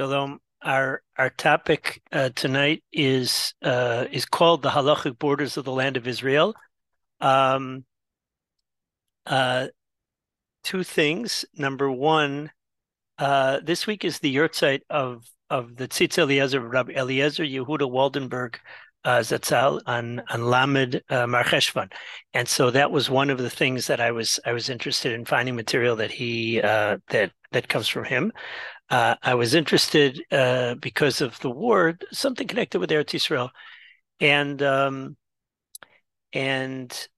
Shalom. Our our topic uh, tonight is uh, is called the halachic borders of the land of Israel. Um, uh, two things. Number one, uh, this week is the yahrzeit of of the Tzitz Eliezer, Rabbi Eliezer Yehuda Waldenberg uh, Zatzal on on Lamed uh, Marcheshvan, and so that was one of the things that I was I was interested in finding material that he uh, that that comes from him. Uh, I was interested uh, because of the war, something connected with Eretz Yisrael, and um, and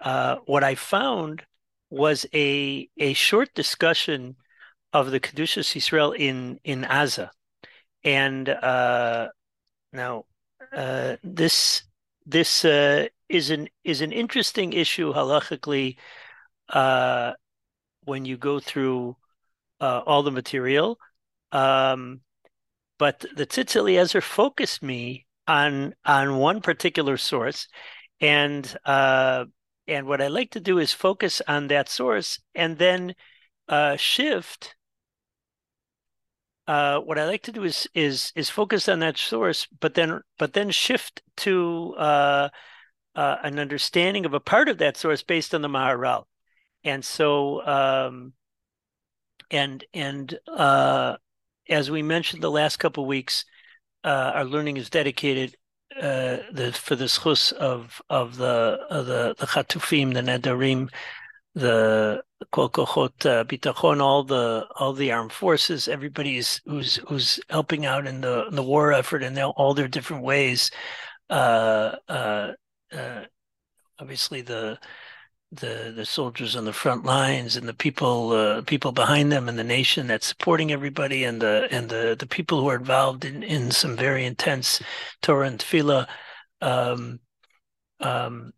uh, what I found was a a short discussion of the Kedushas Yisrael in in Aza, and uh, now uh, this this uh, is an is an interesting issue halachically when you go through all the material. Um, but the Tzitz Eliezer focused me on on one particular source, and uh, and what I like to do is focus on that source and then uh, shift. Uh, what I like to do is is is focus on that source, but then but then shift to uh, uh, an understanding of a part of that source based on the Maharal, and so um, and and uh, as we mentioned the last couple of weeks, uh, our learning is dedicated uh, the, for the schus of of the of the the chatufim, the nedarim, the kol uh, bitachon, all the all the armed forces, everybody is who's who's helping out in the in the war effort in all their different ways. Uh, uh, uh, obviously, the the the soldiers on the front lines and the people uh, people behind them and the nation that's supporting everybody and the and the the people who are involved in in some very intense Torah and Tefillah. Um, um,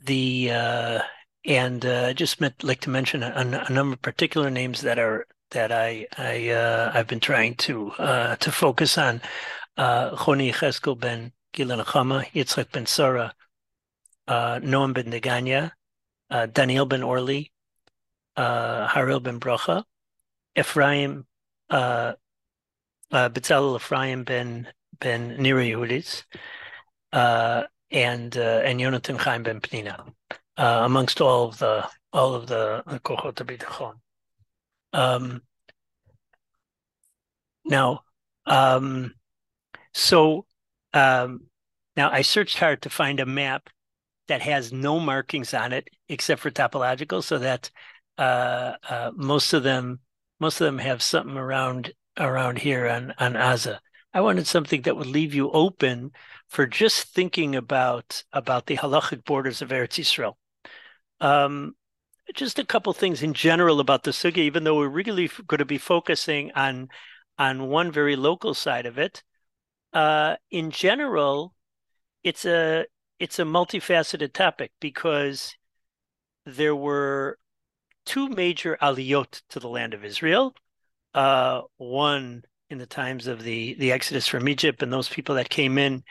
the uh, and uh, just meant like to mention a, a, number of particular names that are that I I uh, I've been trying to uh, to focus on. Uh, Choni Cheskel ben Gilan Chama, Yitzchak ben Sarah, uh, Noam ben Neganya, uh, Daniel ben Orly, uh, Haril ben Bracha, Ephraim, uh, uh, Bezalel Ephraim ben ben Nira Yehudis, uh, and uh, and Yonatan Chaim ben Pnina, uh, amongst all of the all of the, the Kochot Bitachon. Um, now, um, so um, now I searched hard to find a map that has no markings on it except for topological, so that uh, uh, most of them most of them have something around around here on on Aza. I wanted something that would leave you open for just thinking about about the halachic borders of Eretz Yisrael. Um, just a couple things in general about the sugya, even though we're really going to be focusing on on one very local side of it. Uh, in general, it's a it's a multifaceted topic because there were two major aliyot to the land of Israel. Uh, one in the times of the the Exodus from Egypt and those people that came in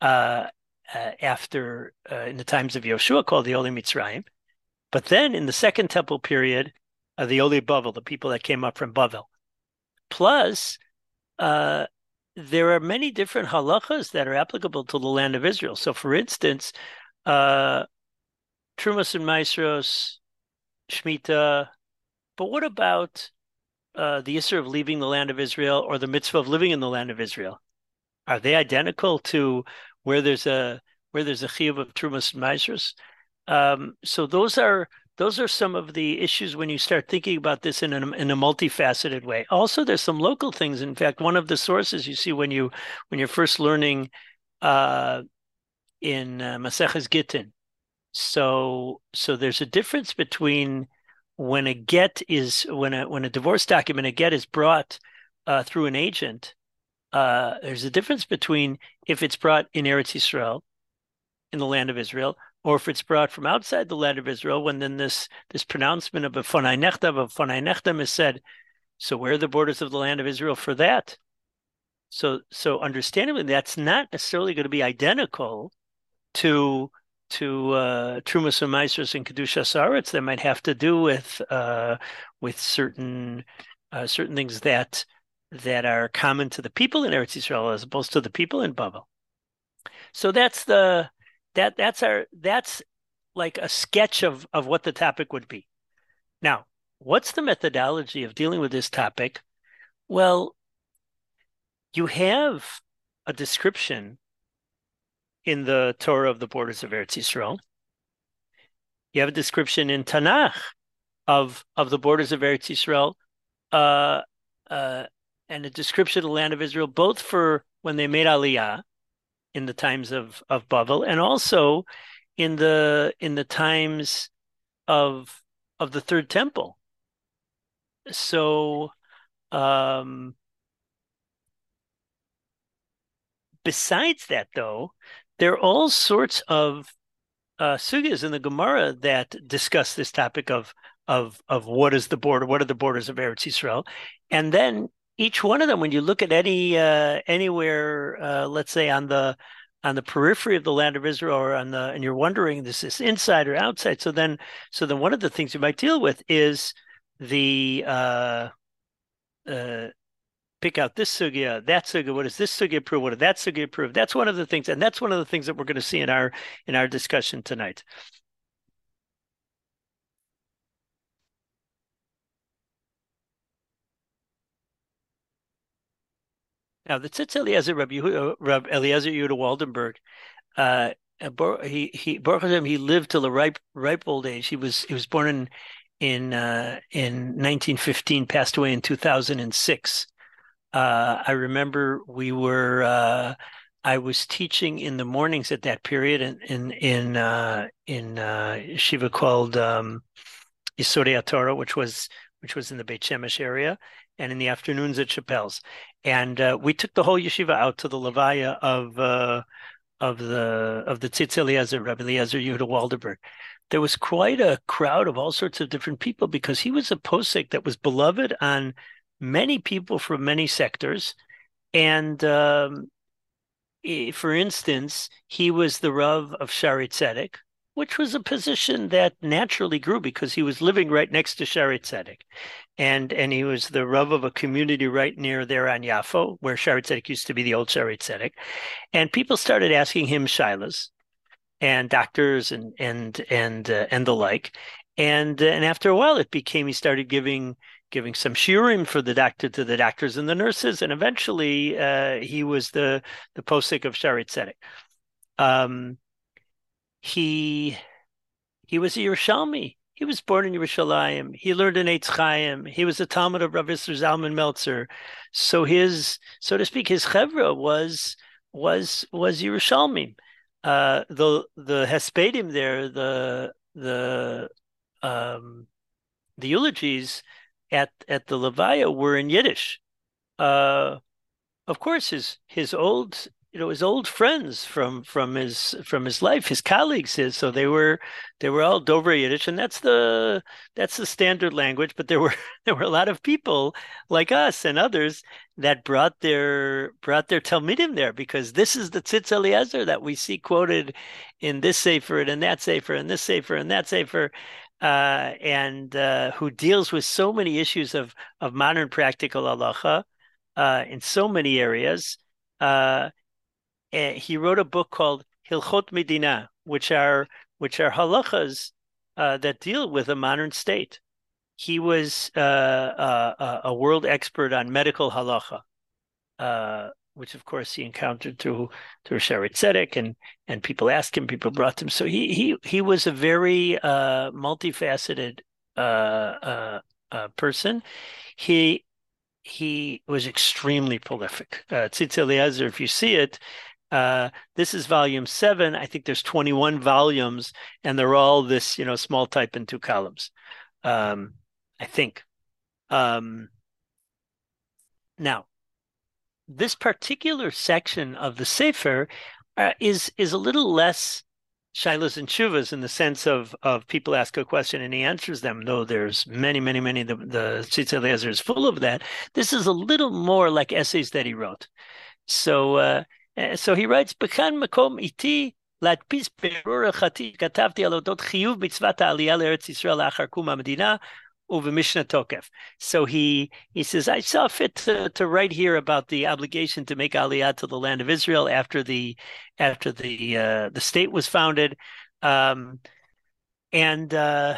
uh, uh, after uh, in the times of Yoshua called the Oli Mitzrayim. But then in the Second Temple period, uh, the Oli Bavel, the people that came up from Bavel. Plus, uh, there are many different halachas that are applicable to the land of Israel. So, for instance, uh, Trumas and Maasros, Shemitah, but what about uh, the issue of leaving the land of Israel or the mitzvah of living in the land of Israel? Are they identical to where there's a where there's a chiyuv of Trumas and Maasros? Um, so those are those are some of the issues when you start thinking about this in a, in a multifaceted way. Also, there's some local things. In fact, one of the sources you see when you when you're first learning uh, in uh, Maseches Gittin. So so there's a difference between when a get is when a when a divorce document a get is brought uh, through an agent. Uh, there's a difference between if it's brought in Eretz Yisrael, in the land of Israel, or if it's brought from outside the land of Israel, when then this this pronouncement of a fonai nechtam of fonai nechtam is said. So where are the borders of the land of Israel for that? So so understandably, that's not necessarily going to be identical to to uh, Trumas and Meisers and Kedusha Saretz. That might have to do with uh, with certain uh, certain things that that are common to the people in Eretz Yisrael as opposed to the people in Babel. So that's the that that's our that's like a sketch of of what the topic would be. Now, what's the methodology of dealing with this topic? Well, you have a description in the Torah of the borders of Eretz Yisrael. You have a description in Tanakh of of the borders of Eretz Yisrael, uh, uh, and a description of the land of Israel, both for when they made Aliyah in the times of of Bavel, and also in the in the times of of the Third Temple. So, um, besides that, though, there are all sorts of uh, sugyas in the Gemara that discuss this topic of of of what is the border, what are the borders of Eretz Yisrael, and then each one of them, when you look at any uh, anywhere, uh, let's say on the on the periphery of the land of Israel, or on the, and you're wondering, is this inside or outside? So then, so then, one of the things you might deal with is the uh, uh, pick out this sugya, that sugya. What does this sugya prove? What does that sugya prove? That's one of the things, and that's one of the things that we're going to see in our in our discussion tonight. Now, the Tzitz Eliezer, Rabbi, Yehuda, Rabbi Eliezer Yehuda Waldenberg, uh, he he Baruch Hashem, he lived till a ripe ripe old age. He was he was born in in uh, in 1915, passed away in 2006. Uh, I remember we were uh, I was teaching in the mornings at that period in in in uh, in uh, Shiva called um, Yisodei Torah, which was which was in the Beit Shemesh area, and in the afternoons at Shapell's. And uh, we took the whole yeshiva out to the levaya of uh, of the of the Tzitz Eliezer, Rabbi Eliezer Yehuda Waldenberg. There was quite a crowd of all sorts of different people because he was a posek that was beloved on many people from many sectors. And um, for instance, he was the Rav of Shaare Zedek, which was a position that naturally grew because he was living right next to Shaare Zedek. And, and he was the Rav of a community right near there on Yafo, where Shaare Zedek used to be the old Shaare Zedek. And people started asking him shilas and doctors and and and uh, and the like. And uh, and after a while, it became he started giving giving some shiurim for the doctor to the doctors and the nurses, and eventually uh, he was the the posik of Shaare Zedek. Um, he he was a Yerushalmi. He was born in Yerushalayim. He learned in Eitz Chaim. He was a Talmud of Rav Isser Zalman Meltzer. So his, so to speak, his chevra was was was Yerushalmi. Uh, the the hespedim there, the the um, the eulogies at at the Levaya were in Yiddish. Uh, of course, his his old you know his old friends from from his from his life, his colleagues, his so they were they were all Dover Yiddish, and that's the that's the standard language. But there were there were a lot of people like us and others that brought their brought their Talmidim there because this is the Tzitz Eliezer that we see quoted in this sefer and that sefer and this sefer and that sefer. Uh, and uh, who deals with so many issues of of modern practical halacha uh, in so many areas. Uh, uh, he wrote a book called Hilchot Medina, which are which are halachas uh, that deal with a modern state. He was uh, uh a world expert on medical halacha, which of course he encountered through through Shaare Tzedek and and people asked him, people brought him. So he he he was a very uh, multifaceted person. He he was extremely prolific. Uh, Tzitz Eliezer, if you see it, uh, this is volume seven. I think there's 21 volumes, and they're all this, you know, small type in two columns. Um, I think. Um, now, this particular section of the Sefer uh, is is a little less shilas and shuvas in the sense of of people ask a question and he answers them. Though there's many, many, many. The the Tzitz Eliezer is full of that. This is a little more like essays that he wrote. So. Uh, so he writes, "Bekan makom iti להדפיס בירור הלכתי, כתבתי על אודות חיוב מצוות העלייה לארץ ישראל לאחר קום המדינה, over Mishnah Tokef. So he he says, I saw fit to, to write here about the obligation to make Aliyah to the land of Israel after the after the uh, the state was founded, um, and uh,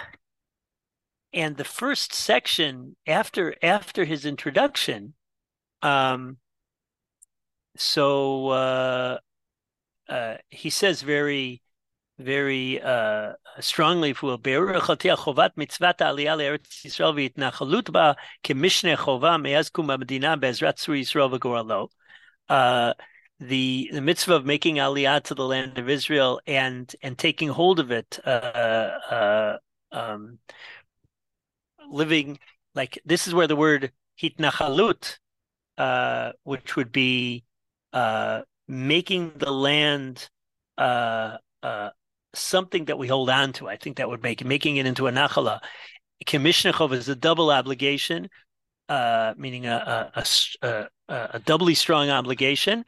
and the first section after after his introduction, um, so uh, uh, he says very very uh, strongly, for we will, Chovat Mitzvat Aliyah Eretz Yisrael Ba Yisrael V'Goralo. Uh, the, the mitzvah of making aliyah to the land of Israel and and taking hold of it, uh, uh, um, living like this is where the word hitnachalut, uh, which would be uh, making the land uh, uh, something that we hold on to. I think that would make making it into a nachala. Kimmishnechov is a double obligation, uh, meaning a a, a, a, doubly strong obligation.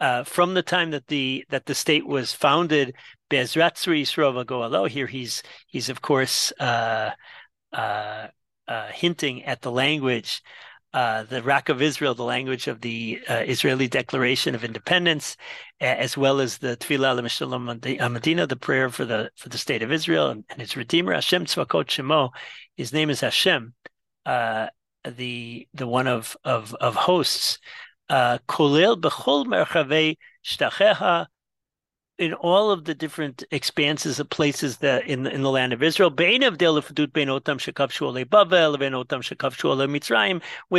Uh, from the time that the that the state was founded, Bezratzri Yisrova Goalo. Here he's he's of course uh, uh, uh, hinting at the language uh, the Rak of Israel, the language of the uh, Israeli Declaration of Independence, as well as the Tefillah L'Mishalom Medina, the prayer for the for the state of Israel and, and its Redeemer, Hashem Tzvakot Shemo. His name is Hashem, uh, the the one of of of hosts. Uh, Kolel b'chol merchavei shtacheha in all of the different expanses of places that in in the land of Israel. With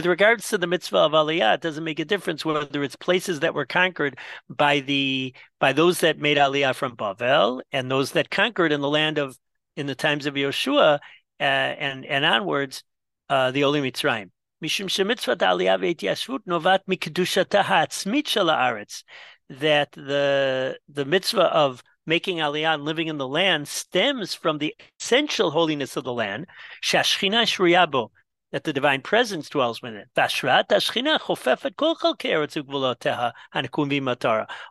regards to the mitzvah of Aliyah, it doesn't make a difference whether it's places that were conquered by the by those that made Aliyah from Bavel and those that conquered in the land of in the times of Yeshua uh, and and onwards, uh, the Oli Mitzrayim. משום שמצוות העלייה וההתיישבות נובעת מקדושתה העצמית של הארץ that the the mitzvah of making aliyah and living in the land stems from the essential holiness of the land, shashchina shriyabo, that the divine presence dwells within it.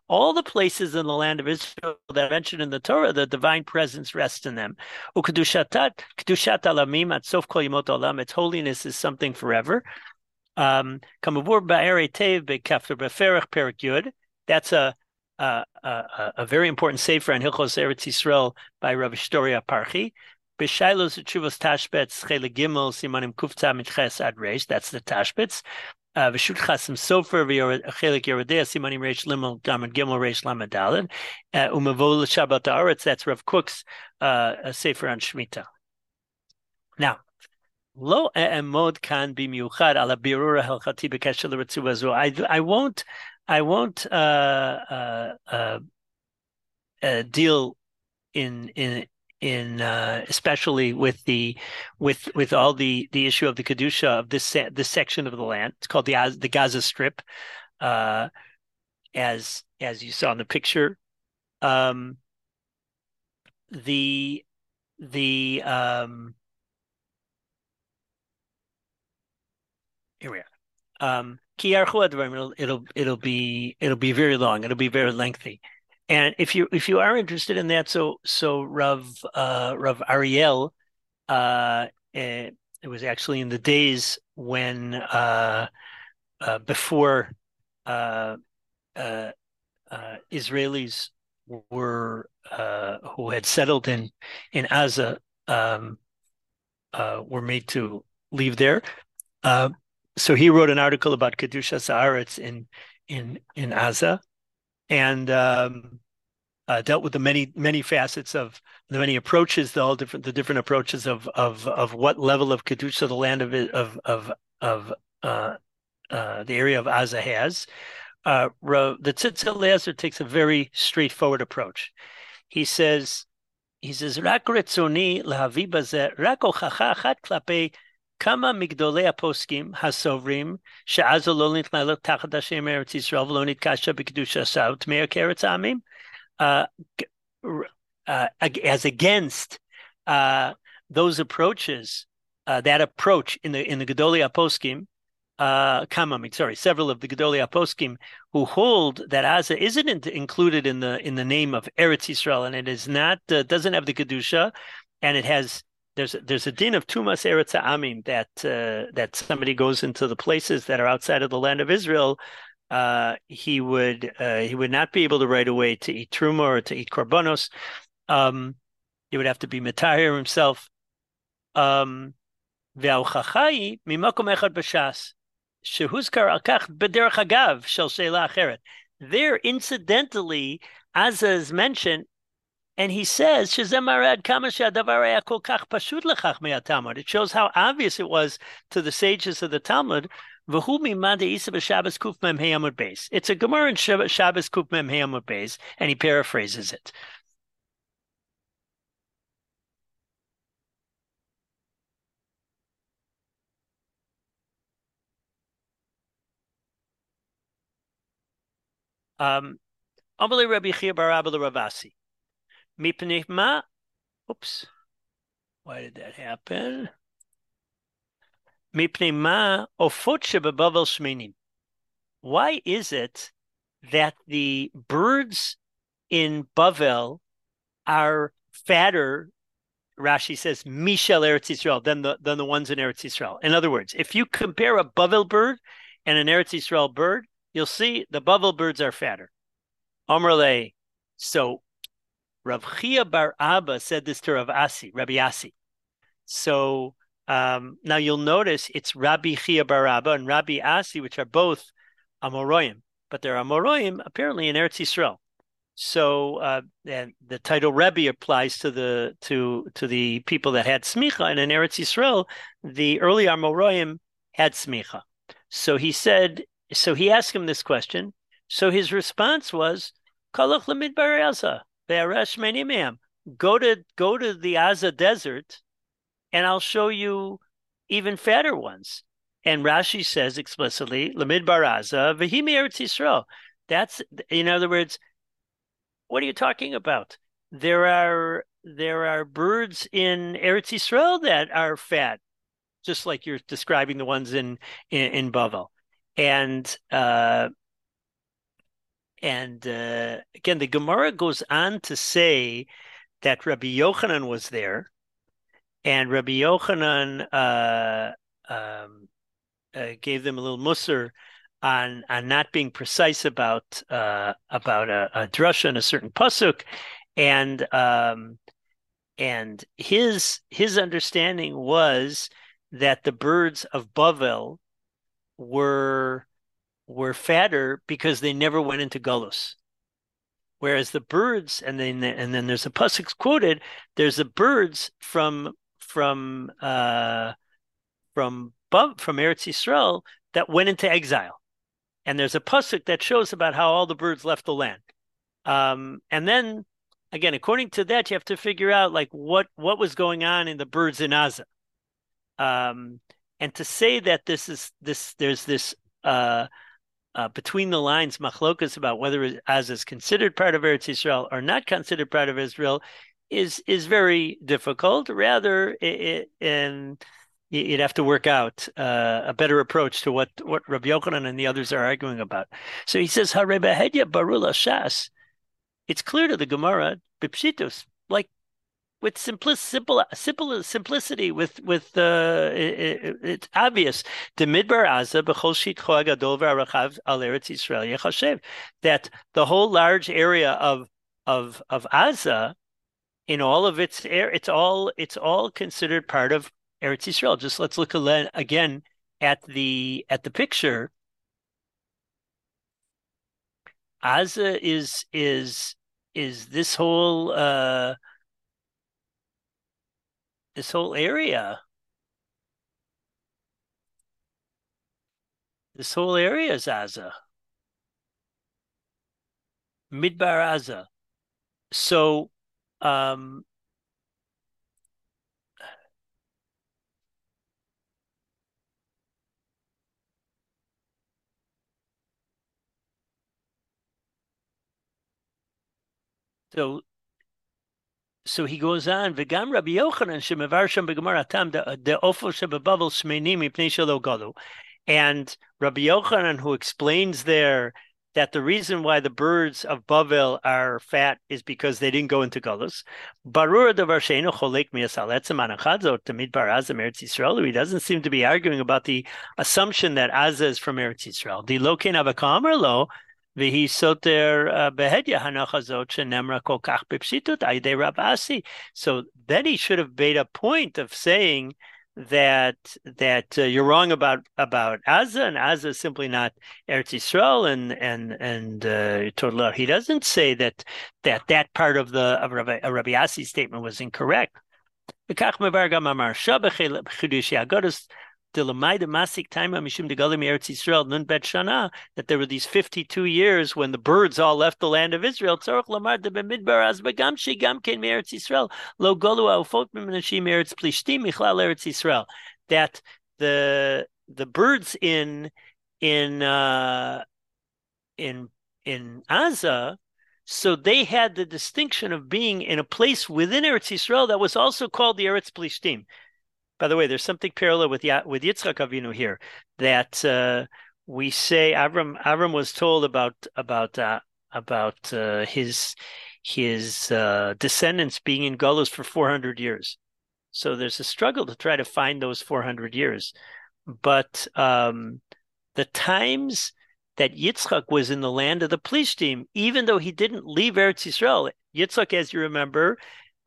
All the places in the land of Israel that are mentioned in the Torah, the divine presence rests in them. Its holiness is something forever. Um, that's a a, a, a very important sefer on Hilchos Eretz Yisrael by Rav Ishtori HaParchi. B'shailos Tshuvos Tashbetz Chele Gimel Simanim Kufta Mitches Ad Reish. That's the Tashbetz. Uh, V'shut Chasam Sofer V'chelik Yoreh Deah Simanim Reish Limel Gamed Gimel Reish Lamed. Uh, Umavol Shabbat Haaretz. That's Rav Kook's uh, sefer on. Now, I I won't I won't uh, uh, uh, uh, deal in in in uh, especially with the with with all the the issue of the kedusha of this this section of the land. It's called the the Gaza Strip, uh, as as you saw in the picture. Um, the the um, here we are. Um, it'll, it'll be it'll be very long. It'll be very lengthy. And if you if you are interested in that, so so Rav uh, Rav Ariel, uh, it, it was actually in the days when uh, uh, before uh, uh, Israelis were who had settled in in Gaza um, were made to leave there so he wrote an article about Kedusha Saaretz in in in Aza, and um, uh, dealt with the many many facets of the many approaches, the all different the different approaches of of of what level of Kedusha the land of of of of uh, uh, the area of Aza has. Uh, the Tzitz Eliezer takes a very straightforward approach. He says, he says, "Rak rak. כמה מגדולי הפוסקים הסוברים שעזה לא נתמלאת תחת השם ארץ ישראל ולא נתקשה בקדושה סאו טמאה כארץ העמים, uh, uh, as against uh, those approaches, uh, that approach in the in the Gedolei Aposkim, uh, Kamamit, sorry, several of the Gedolei Aposkim who hold that Asa isn't included in the in the name of Eretz Yisrael, and it is not uh, doesn't have the kedusha, and it has there's there's a din of tumas eretz amim that uh, that somebody goes into the places that are outside of the land of Israel, uh, he would uh, he would not be able to right away to eat truma or to eat korbanos. Um, he would have to be mitahir himself. Um, there, incidentally, as is mentioned, and he says, It shows how obvious it was to the sages of the Talmud. It's a Gemara in Shabbos Kuf Mem Hayamud Beis, and he paraphrases it. Um, Amalei Rabbi Chia Bar Ravasi. Mipnei Oops. Why did that happen? Mipnei ma ofot shmenim. Why is it that the birds in Bavel are fatter? Rashi says Mishel Eretz Yisrael than the than the ones in Eretz Yisrael. In other words, if you compare a Bavel bird and an Eretz Yisrael bird, you'll see the Bavel birds are fatter. Amrle. So Rav Chia Bar Abba said this to Rav Asi, Rabbi Asi. So um, now you'll notice it's Rabbi Chia Bar Abba and Rabbi Asi, which are both Amoroim, but they're Amoroim apparently in Eretz Yisrael. So uh, and the title Rebbe applies to the to to the people that had smicha, and in Eretz Yisrael, the early Amoroim had smicha. So he said, so he asked him this question. So his response was, "Kalach lemidbar Go to go to the Aza desert, and I'll show you even fatter ones. And Rashi says explicitly, Lamid Baraza, Vahimi Eretz Yisrael. That's in other words, what are you talking about? There are there are birds in Eretz Yisrael that are fat, just like you're describing the ones in in, in Bavel. And uh, and uh, again, the Gemara goes on to say that Rabbi Yochanan was there, and Rabbi Yochanan uh, um, uh, gave them a little musr on on not being precise about uh, about a, a drasha and a certain pasuk, and um, and his his understanding was that the birds of Bavel were were fatter because they never went into gullus. Whereas the birds, and then and then there's a pasuk quoted. There's the birds from from uh, from from Eretz Yisrael that went into exile, and there's a pasuk that shows about how all the birds left the land. Um, and then again, according to that, you have to figure out like what what was going on in the birds in Aza. Um, and to say that this is this there's this uh, uh, between the lines machlokas about whether as is considered part of Eretz Israel or not considered part of Israel is is very difficult. Rather, it, it, and you'd have to work out uh, a better approach to what what Rabbi Yochanan and the others are arguing about. So he says, "Hareba hedya barula shas." It's clear to the Gemara, bipshitus, like with simple, simple, simple simplicity. With with uh, it, it's obvious. That the whole large area of of of Aza, in all of its air, it's all it's all considered part of Eretz Yisrael. Just let's look again at the at the picture. Aza is is is this whole uh this whole area. This whole area is Aza. Midbar Aza. So um so so he goes on, V'gam Rabbi Yochanan shemevar shem b'gemara tam the ofel shebebavel shmeinim mipnei shelo galu. And Rabbi Yochanan, who explains there that the reason why the birds of Bavel are fat is because they didn't go into Galus. Barur davar sheinu cholek miyasaletsim anachadzot to midbar Azza Eretz Yisrael. He doesn't seem to be arguing about the assumption that Azza is from Eretz Yisrael. Di lokein avakam So then he should have made a point of saying that that uh, you're wrong about about Azza, and Azza is simply not Eretz Yisrael, and and and uh. He doesn't say that that that part of the of Rabbi, Rabbi statement was incorrect that there were these fifty two years when the birds all left the land of Israel. That the the birds in in uh, in in Aza so they had the distinction of being in a place within Eretz Yisrael that was also called the Eretz Plishtim. By the way, there's something parallel with with Yitzchak Avinu here that uh, we say Avram Avram was told about about uh, about uh, his his uh, descendants being in Golos for 400 years. So there's a struggle to try to find those 400 years, but um, the times that Yitzchak was in the land of the Plishtim, even though he didn't leave Eretz Yisrael, Yitzchak, as you remember,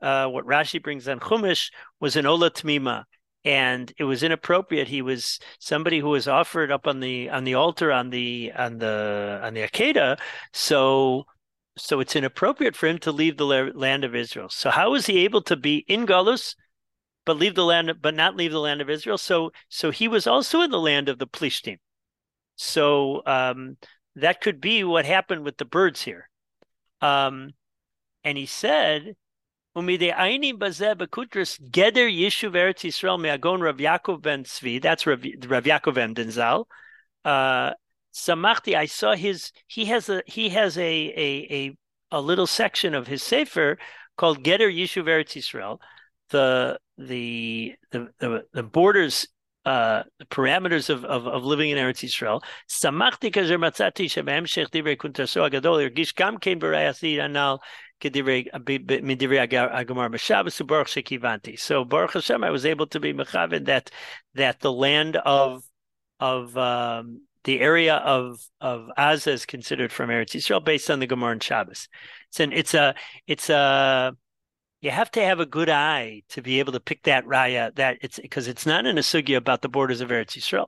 uh, what Rashi brings on Chumash was an Ola Tmima and it was inappropriate. He was somebody who was offered up on the on the altar on the on the on the Akedah. So so it's inappropriate for him to leave the land of Israel. So how was he able to be in Galus, but leave the land, but not leave the land of Israel? So so he was also in the land of the Plishtim. So um, that could be what happened with the birds here. Um, and he said That's Rav, Rav Yaakov ben Denzal. Uh, Samachti, I saw his. He has a he has a a a, a little section of his sefer called Geder Yishuv Eretz Yisrael. The the the the, the borders uh, the parameters of, of, of living in Eretz Yisrael. Samachti kazer matzati shebehemshech kuntaso agadol gam kein b'rayasi anal so Baruch Hashem, I was able to be mechavid that that the land of of um, the area of of Aza is considered from Eretz Yisrael based on the Gemara and Shabbos. It's an it's a it's a you have to have a good eye to be able to pick that raya that it's because it's not in a sugya about the borders of Eretz Yisrael.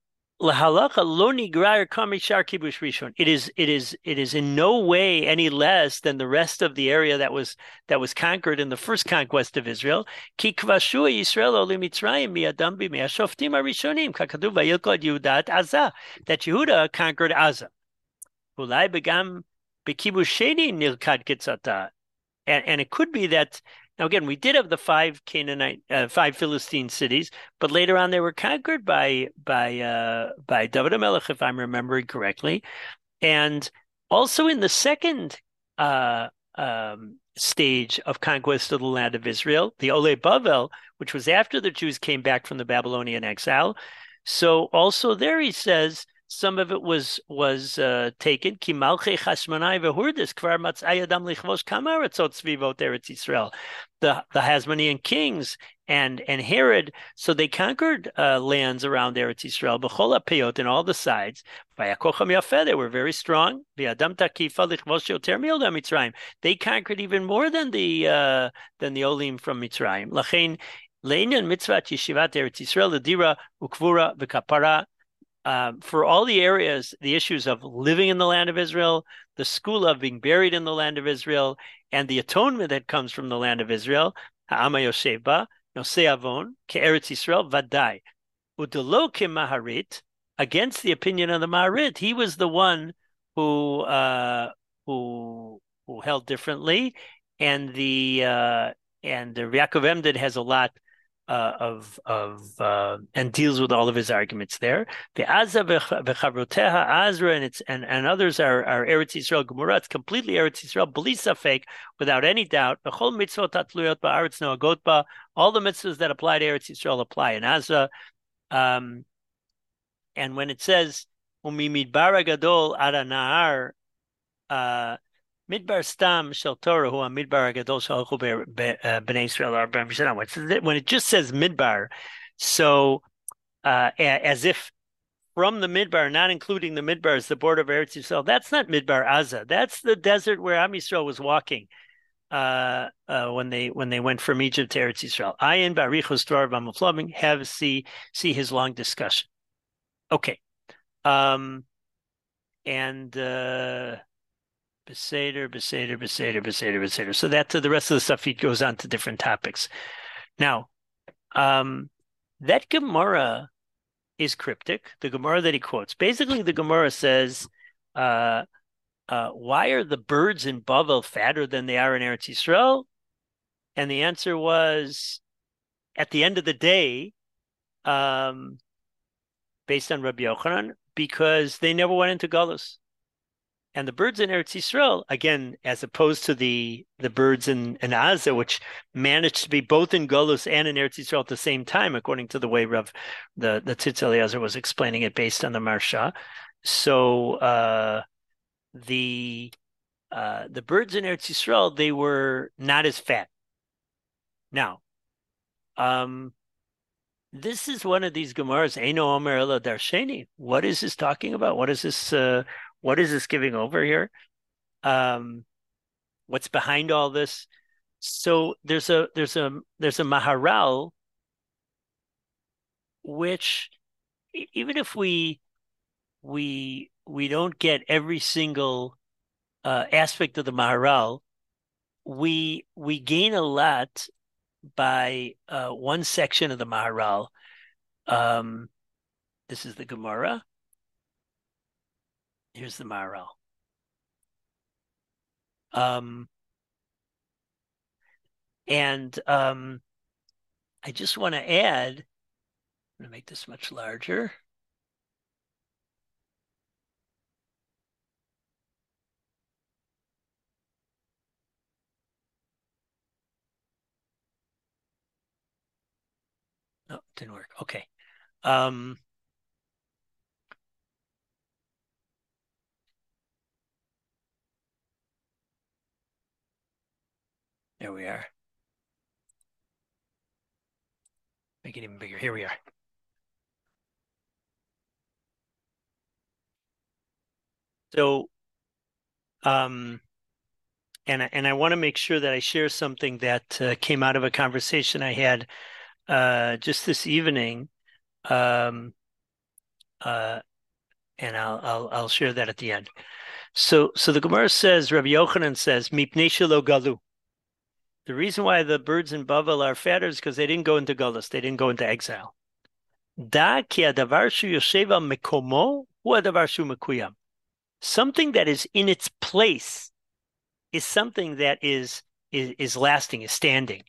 Kibush rishon. It is it is it is in no way any less than the rest of the area that was that was conquered in the first conquest of Israel. Arishonim Azah. That Yehuda conquered Azah. Ulai begam. And, and it could be that now, again, we did have the five Canaanite, uh, five Philistine cities, but later on they were conquered by by uh, by David Melech, if I'm remembering correctly, and also in the second uh, um, stage of conquest of the land of Israel, the Ole Bavel, which was after the Jews came back from the Babylonian exile. So also there he says some of it was was uh, taken. Ki malchei chashmonai vehurdis kvar matzai adam lichvosh kamaratzot tzvivot eretz Yisrael. The the Hasmonean kings and and Herod, so they conquered uh, lands around Eretz Yisrael, b'chol peyot in all the sides. Vayakocham yafeh, they were very strong. V'adam takifa lichvosh yoter miodam Mitzrayim. They conquered even more than the uh, than the Olim from Mitzrayim. Lachein leinen mitzvat yeshivat Eretz Yisrael, the dira ukvura v'kapara um, for all the areas, the issues of living in the land of Israel, the school of being buried in the land of Israel, and the atonement that comes from the land of Israel, Ha'ama Yosheba, Avon, Ke'eretz Yisrael, Vadai. Udelo Maharit, against the opinion of the Maharit, he was the one who uh, who who held differently, and the uh, and the Yaakov Emden has a lot uh, of of uh, and deals with all of his arguments there. The Azza v'chavroteha Azra and it's and, and others are are Eretz Yisrael Gemara. It's completely Eretz Yisrael, belisa fake without any doubt. All the mitzvahs that apply to Eretz Yisrael apply in Azra. Um, and when it says umimidbar gadol ad uh, Midbar Stam Shel Torah Hu Midbar Agadol Shalchu Bnei Israel Arba'im Shana. When it just says Midbar, so uh, as if from the Midbar, not including the Midbar is the border of Eretz Yisrael. That's not Midbar Aza. That's the desert where Am Yisrael was walking uh, uh, when they when they went from Egypt to Eretz Yisrael. Ayin Barichos Dvar Bamaflaming have see see his long discussion. Okay, um, and. Beseder, Beseder, Beseder, Beseder, Beseder. So that the rest of the stuff, he goes on to different topics. Now, um, that Gemara is cryptic. The Gemara that he quotes, basically, the Gemara says, uh, uh, "Why are the birds in Bavel fatter than they are in Eretz Yisrael?" And the answer was, at the end of the day, um, based on Rabbi Yochanan, because they never went into Galus. And the birds in Eretz Yisrael, again, as opposed to the the birds in, in Aza, which managed to be both in Golus and in Eretz Yisrael at the same time, according to the way Rav the the Tzitz Eliezer was explaining it based on the Maharsha. So uh, the uh, the birds in Eretz Yisrael they were not as fat. Now, um, this is one of these Gemaras. Eino Omer Darsheni. What is this talking about? What is this? Uh, what is this giving over here? Um, what's behind all this? So there's a there's a there's a Maharal, which even if we we we don't get every single uh, aspect of the Maharal, we we gain a lot by uh, one section of the Maharal. Um, this is the Gemara. Here's the Maharal. Um, and um, I just want to add, I'm going to make this much larger. Oh, didn't work. Okay. Um, There we are. Make it even bigger. Here we are. So, um, and and I want to make sure that I share something that uh, came out of a conversation I had uh, just this evening. Um, uh, and I'll I'll I'll share that at the end. So so the Gemara says, Rabbi Yochanan says, "Mipnei shelo galu." The reason why the birds in Bavel are fatter is because they didn't go into Gullus, they didn't go into exile. Da ki yosheva mekomo hua Something that is in its place is something that is is, is lasting, is standing.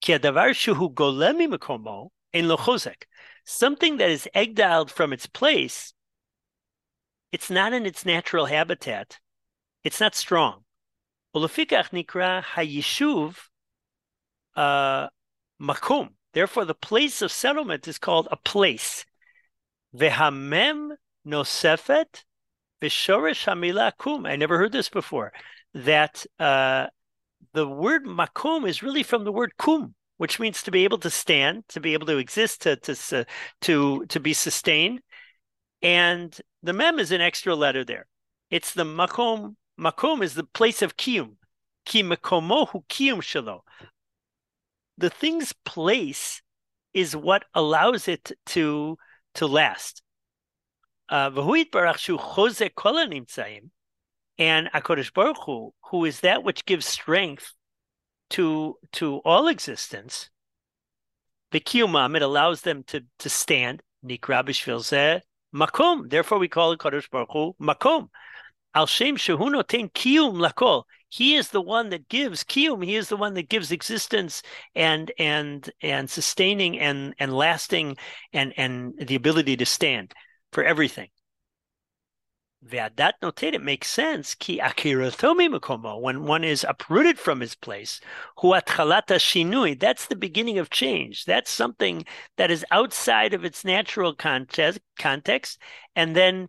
Ki shuhu golemi mekomo in lochozek. Something that is exiled from its place, it's not in its natural habitat. It's not strong. ולפיכך נקרא hayishuv uh, makum. Therefore, the place of settlement is called a place. Vehamem nosefet v'shorish hamila kum. I never heard this before. That uh, the word makum is really from the word kum, which means to be able to stand, to be able to exist, to to to to be sustained. And the mem is an extra letter there. It's the makom Makom is the place of kiyum. Ki makomohu kiyum shalo. The thing's place is what allows it to to last. Uh, and Hakadosh Baruch Hu, who is that which gives strength to to all existence, the kiyumam, it allows them to to stand. Nikra b'shvil makom. Therefore, we call it Kadosh Baruch Hu makom. Al Shem Shehu Noten Kiyum Lakol. he is the one that gives kiyum. He is the one that gives existence and and and sustaining and and lasting and and the ability to stand for everything. Ve'adat noted, it makes sense. Ki akirathomi makomo, when one is uprooted from his place, huatchalata shinui, that's the beginning of change. That's something that is outside of its natural context, context and then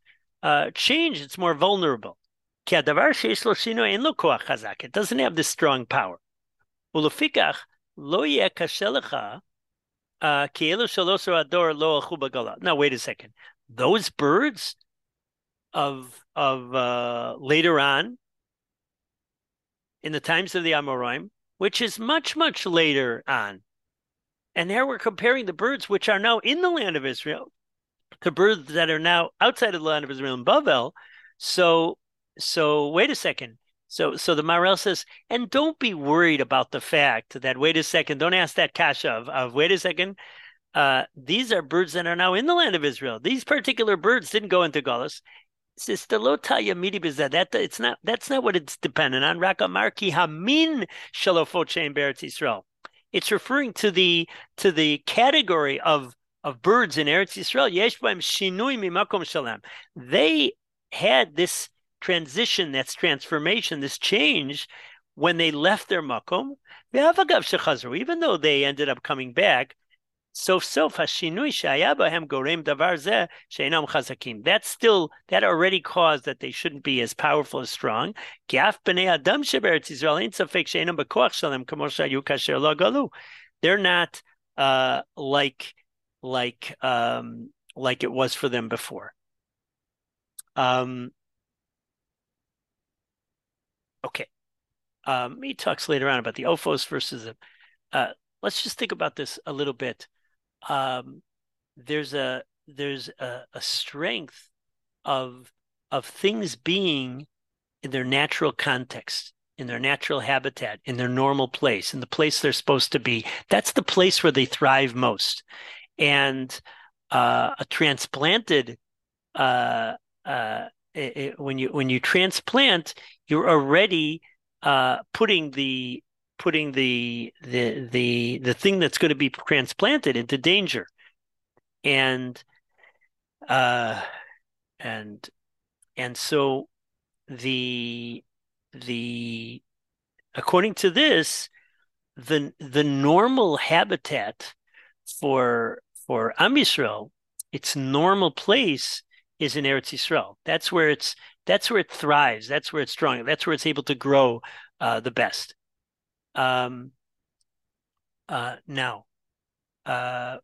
uh, change, it's more vulnerable. It doesn't have this strong power. Now, wait a second. Those birds of of uh, later on in the times of the Amoraim, which is much, much later on. And there we're comparing the birds which are now in the land of Israel to birds that are now outside of the land of Israel in Bavel. So, so wait a second. So, so the Maharal says, and don't be worried about the fact that wait a second. Don't ask that kasha of, of wait a second. Uh, these are birds that are now in the land of Israel. These particular birds didn't go into Golus. It's that it's not that's not what it's dependent on. Rakamarki hamin shalofot shein Israel. It's referring to the to the category of of birds in Eretz Yisrael, yesh shinui mimakom shalem. They had this transition, that's transformation, this change when they left their makom. Even though they ended up coming back, sof sof hashinui sheinam chazakim. That's still that already caused that they shouldn't be as powerful as strong. Gaf. They're not uh, like like um, like it was for them before. Um, okay. Um, he talks later on about the ophos versus the. Uh, let's just think about this a little bit. Um, there's a there's a, a strength of of things being in their natural context in their natural habitat, in their normal place, in the place they're supposed to be. That's the place where they thrive most and uh, a transplanted uh, uh, it, when you when you transplant, you're already uh, putting the putting the the the the thing that's going to be transplanted into danger, and uh, and and so the the according to this the the normal habitat for for Am Yisrael, its normal place is in Eretz Yisrael. That's where it's that's where it thrives. That's where it's strong. That's where it's able to grow uh, the best. Um, uh, now, uh,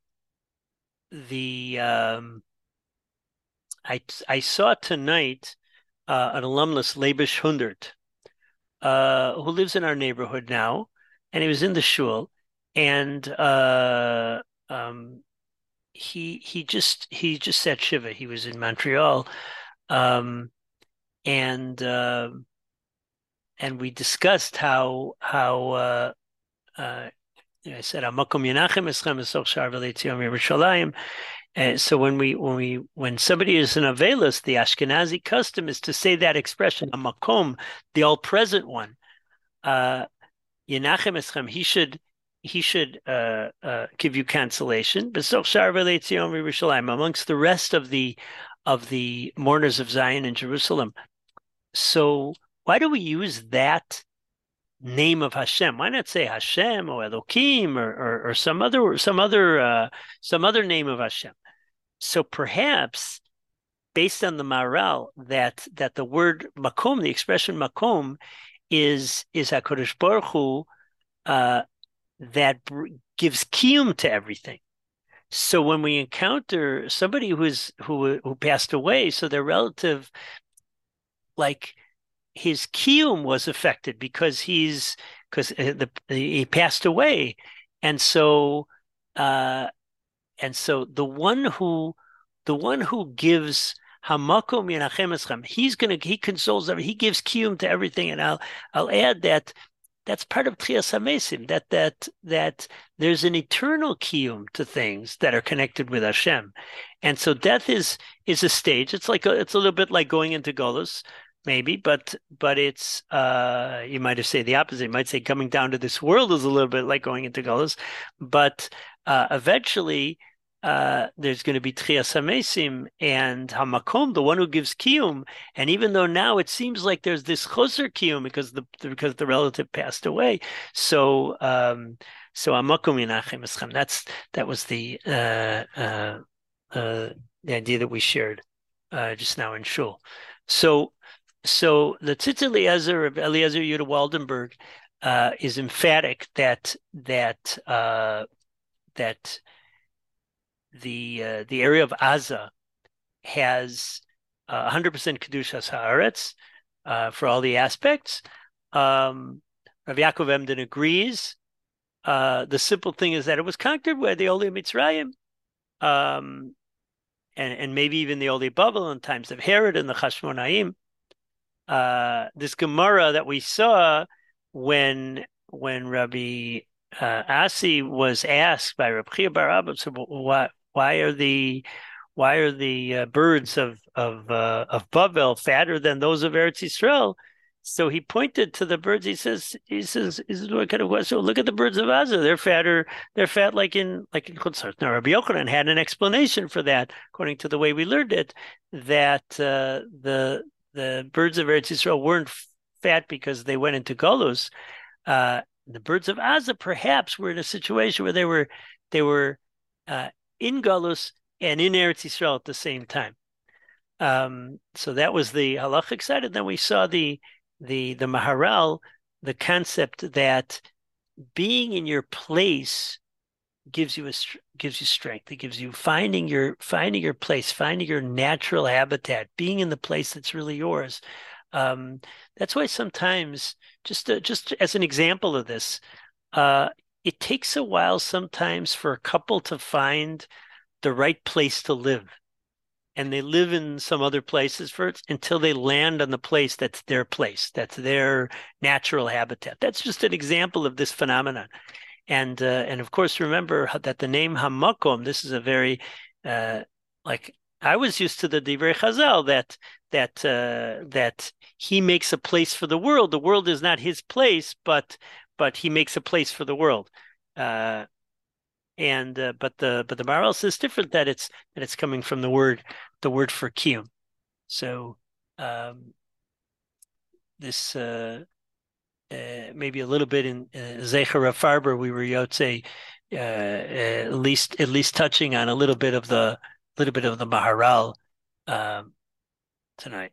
the um, I I saw tonight uh, an alumnus, Labish Hundert, uh, who lives in our neighborhood now, and he was in the shul, and uh, um, he he just he just said shiva. He was in Montreal, um, and uh, and we discussed how how uh, uh, I said Amakom Yenachem Eschem Esoch Shar V'Leitzion Yerushalayim. And so when we when we when somebody is an Avelis, the Ashkenazi custom is to say that expression Amakom, the all present one. Uh, Yenachem Eschem, he should he should uh, uh, give you cancellation. Amongst the rest of the of the mourners of Zion in Jerusalem. So why do we use that name of Hashem? Why not say Hashem or Elohim or, or, or some other some other uh, some other name of Hashem? So perhaps based on the Maharal that that the word makom, the expression makom, is is Hakadosh Baruch Hu, uh, that gives kiyum to everything. So when we encounter somebody who's who who passed away, so their relative, like his kiyum was affected because he's because the, the, he passed away, and so uh, and so the one who the one who gives hamakom he's gonna he consoles everything. He gives kiyum to everything, and I'll I'll add that that's part of Tchias HaMesim, that that that there's an eternal kiyum to things that are connected with Hashem, and so death is is a stage. It's like a, it's a little bit like going into Golus, maybe, but but it's uh, you might have said the opposite. You might say coming down to this world is a little bit like going into Golus, but uh, eventually uh, there's going to be Tchias HaMesim and Hamakom, the one who gives Kiyum. And even though now it seems like there's this Choser Kiyum because the because the relative passed away, so um, so Hamakom Yinachem Eschem. That's that was the uh, uh, uh, the idea that we shared uh, just now in Shul. So so the Tzitz Eliezer of Eliezer Yudah Waldenberg uh, is emphatic that that uh, that the uh, the area of Aza has uh, 100% kedushas haaretz uh, for all the aspects. Um, Rav Yaakov Emden agrees. Uh, the simple thing is that it was conquered by the Oli Mitzrayim, um, and and maybe even the Oli Babel in times of Herod and the Chashmonaim. Uh, this Gemara that we saw when when Rabbi uh, Asi was asked by Rabbi Chia Bar Abba, so why why are the why are the uh, birds of of uh, of Bavel fatter than those of Eretz Yisrael? So he pointed to the birds. He says, he says, "Is what kind of question? Look at the birds of Aza. They're fatter. They're fat like in like in Chutzar." Now Rabbi Yochanan had an explanation for that, according to the way we learned it, that uh, the the birds of Eretz Yisrael weren't fat because they went into Golus. Uh, the birds of Aza perhaps were in a situation where they were they were uh, in Galus and in Eretz Yisrael at the same time. Um, so that was the halachic side, and then we saw the the the Maharal, the concept that being in your place gives you a gives you strength. It gives you finding your finding your place, finding your natural habitat, being in the place that's really yours. Um, that's why sometimes, just to, just as an example of this, uh, it takes a while sometimes for a couple to find the right place to live. And they live in some other places first until they land on the place that's their place, that's their natural habitat. That's just an example of this phenomenon. And uh, and of course, remember that the name Hamakom. This is a very uh, like I was used to the Divrei Chazal that that uh, that he makes a place for the world. The world is not his place, but but he makes a place for the world. Uh, and uh, but the but the Maharal says different that it's that it's coming from the word the word for kiyum. So um, this uh, uh, maybe a little bit in uh, Farber we were Yotze uh, at least at least touching on a little bit of the little bit of the Maharal um, tonight.